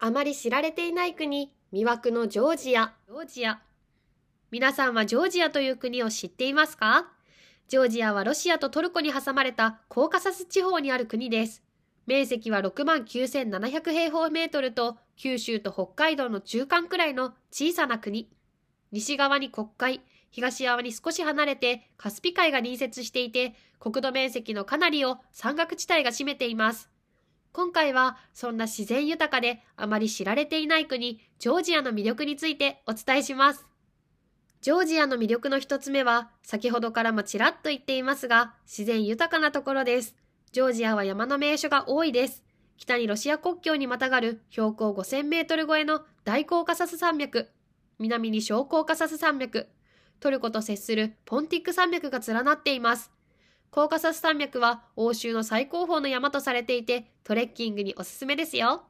あまり知られていない国、魅惑のジョージア。ジョージア。皆さんはジョージアという国を知っていますか？ジョージアはロシアとトルコに挟まれたコーカサス地方にある国です。面積は6万9700平方メートルと九州と北海道の中間くらいの小さな国。西側に国会、東側に少し離れてカスピ海が隣接していて、国土面積のかなりを山岳地帯が占めています。今回はそんな自然豊かであまり知られていない国、ジョージアの魅力についてお伝えします。ジョージアの魅力の一つ目は、先ほどからもちらっと言っていますが、自然豊かなところです。ジョージアは山の名所が多いです。北にロシア国境にまたがる標高5000メートル超えの大コーカサス山脈、南に小コーカサス山脈、トルコと接するポンティック山脈が連なっています。コーカサス山脈は欧州の最高峰の山とされていて、トレッキングにおすすめですよ。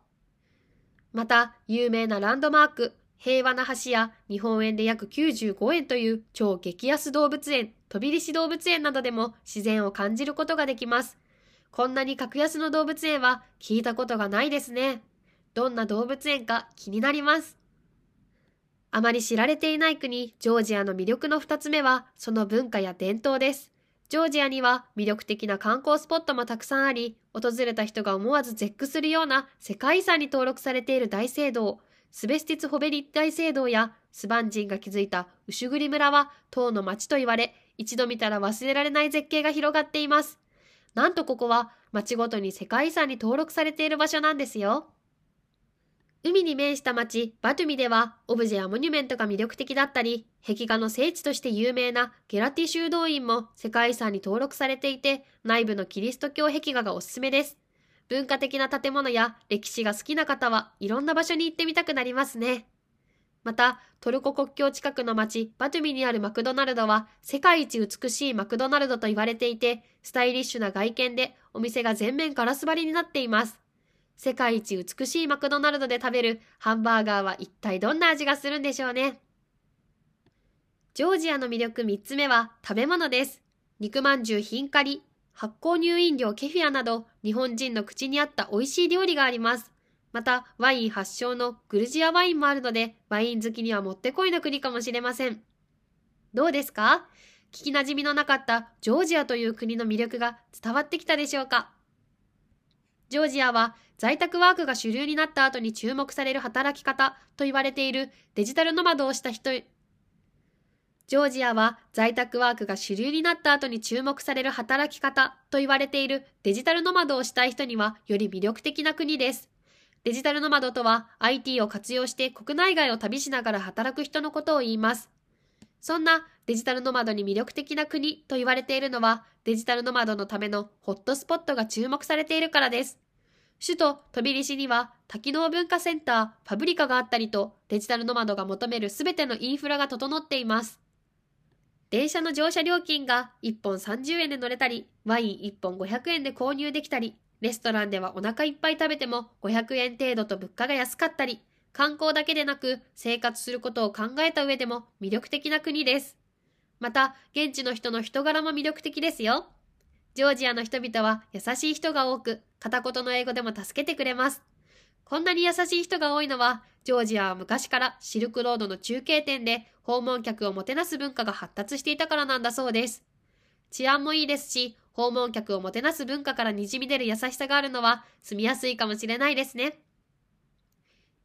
また、有名なランドマーク、平和な橋や日本円で約95円という超激安動物園、飛び石動物園などでも自然を感じることができます。こんなに格安の動物園は聞いたことがないですね。どんな動物園か気になります。あまり知られていない国、ジョージアの魅力の二つ目は、その文化や伝統です。ジョージアには魅力的な観光スポットもたくさんあり、訪れた人が思わず絶句するような世界遺産に登録されている大聖堂、スベスティツ・ホベリ大聖堂やスバン人が築いたウシュグリ村は塔の町と言われ、一度見たら忘れられない絶景が広がっています。なんとここは町ごとに世界遺産に登録されている場所なんですよ。海に面した町、バトゥミでは、オブジェやモニュメントが魅力的だったり、壁画の聖地として有名なゲラティ修道院も世界遺産に登録されていて、内部のキリスト教壁画がおすすめです。文化的な建物や歴史が好きな方はいろんな場所に行ってみたくなりますね。また、トルコ国境近くの町、バトゥミにあるマクドナルドは、世界一美しいマクドナルドと言われていて、スタイリッシュな外見で、お店が全面ガラス張りになっています。世界一美しいマクドナルドで食べるハンバーガーは一体どんな味がするんでしょうね。ジョージアの魅力3つ目は食べ物です。肉まんじゅうヒンカリ、発酵乳飲料ケフィアなど日本人の口に合った美味しい料理があります。また、ワイン発祥のグルジアワインもあるので、ワイン好きにはもってこいの国かもしれません。どうですか？聞き馴染みのなかったジョージアという国の魅力が伝わってきたでしょうか？ジョージアは在宅ワークが主流になった後に注目される働き方と言われているデジタルノマドをした人、ジョージアは在宅ワークが主流になった後に注目される働き方と言われているデジタルノマドをしたい人にはより魅力的な国です。デジタルノマドとは IT を活用して国内外を旅しながら働く人のことを言います。そんなデジタルノマドに魅力的な国と言われているのはデジタルノマドのためのホットスポットが注目されているからです。首都トビリシには多機能文化センター、パブリカがあったりとデジタルノマドが求めるすべてのインフラが整っています。電車の乗車料金が1本30円で乗れたり、ワイン1本500円で購入できたり、レストランではお腹いっぱい食べても500円程度と物価が安かったり、観光だけでなく生活することを考えた上でも魅力的な国です。また、現地の人の人柄も魅力的ですよ。ジョージアの人々は優しい人が多く、片言の英語でも助けてくれます。こんなに優しい人が多いのは、ジョージアは昔からシルクロードの中継点で訪問客をもてなす文化が発達していたからなんだそうです。治安もいいですし、訪問客をもてなす文化から滲み出る優しさがあるのは住みやすいかもしれないですね。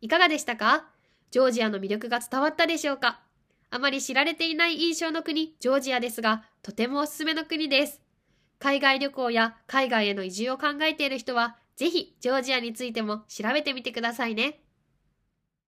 いかがでしたか？ジョージアの魅力が伝わったでしょうか？あまり知られていない印象の国、ジョージアですが、とてもおすすめの国です。海外旅行や海外への移住を考えている人は、ぜひジョージアについても調べてみてくださいね。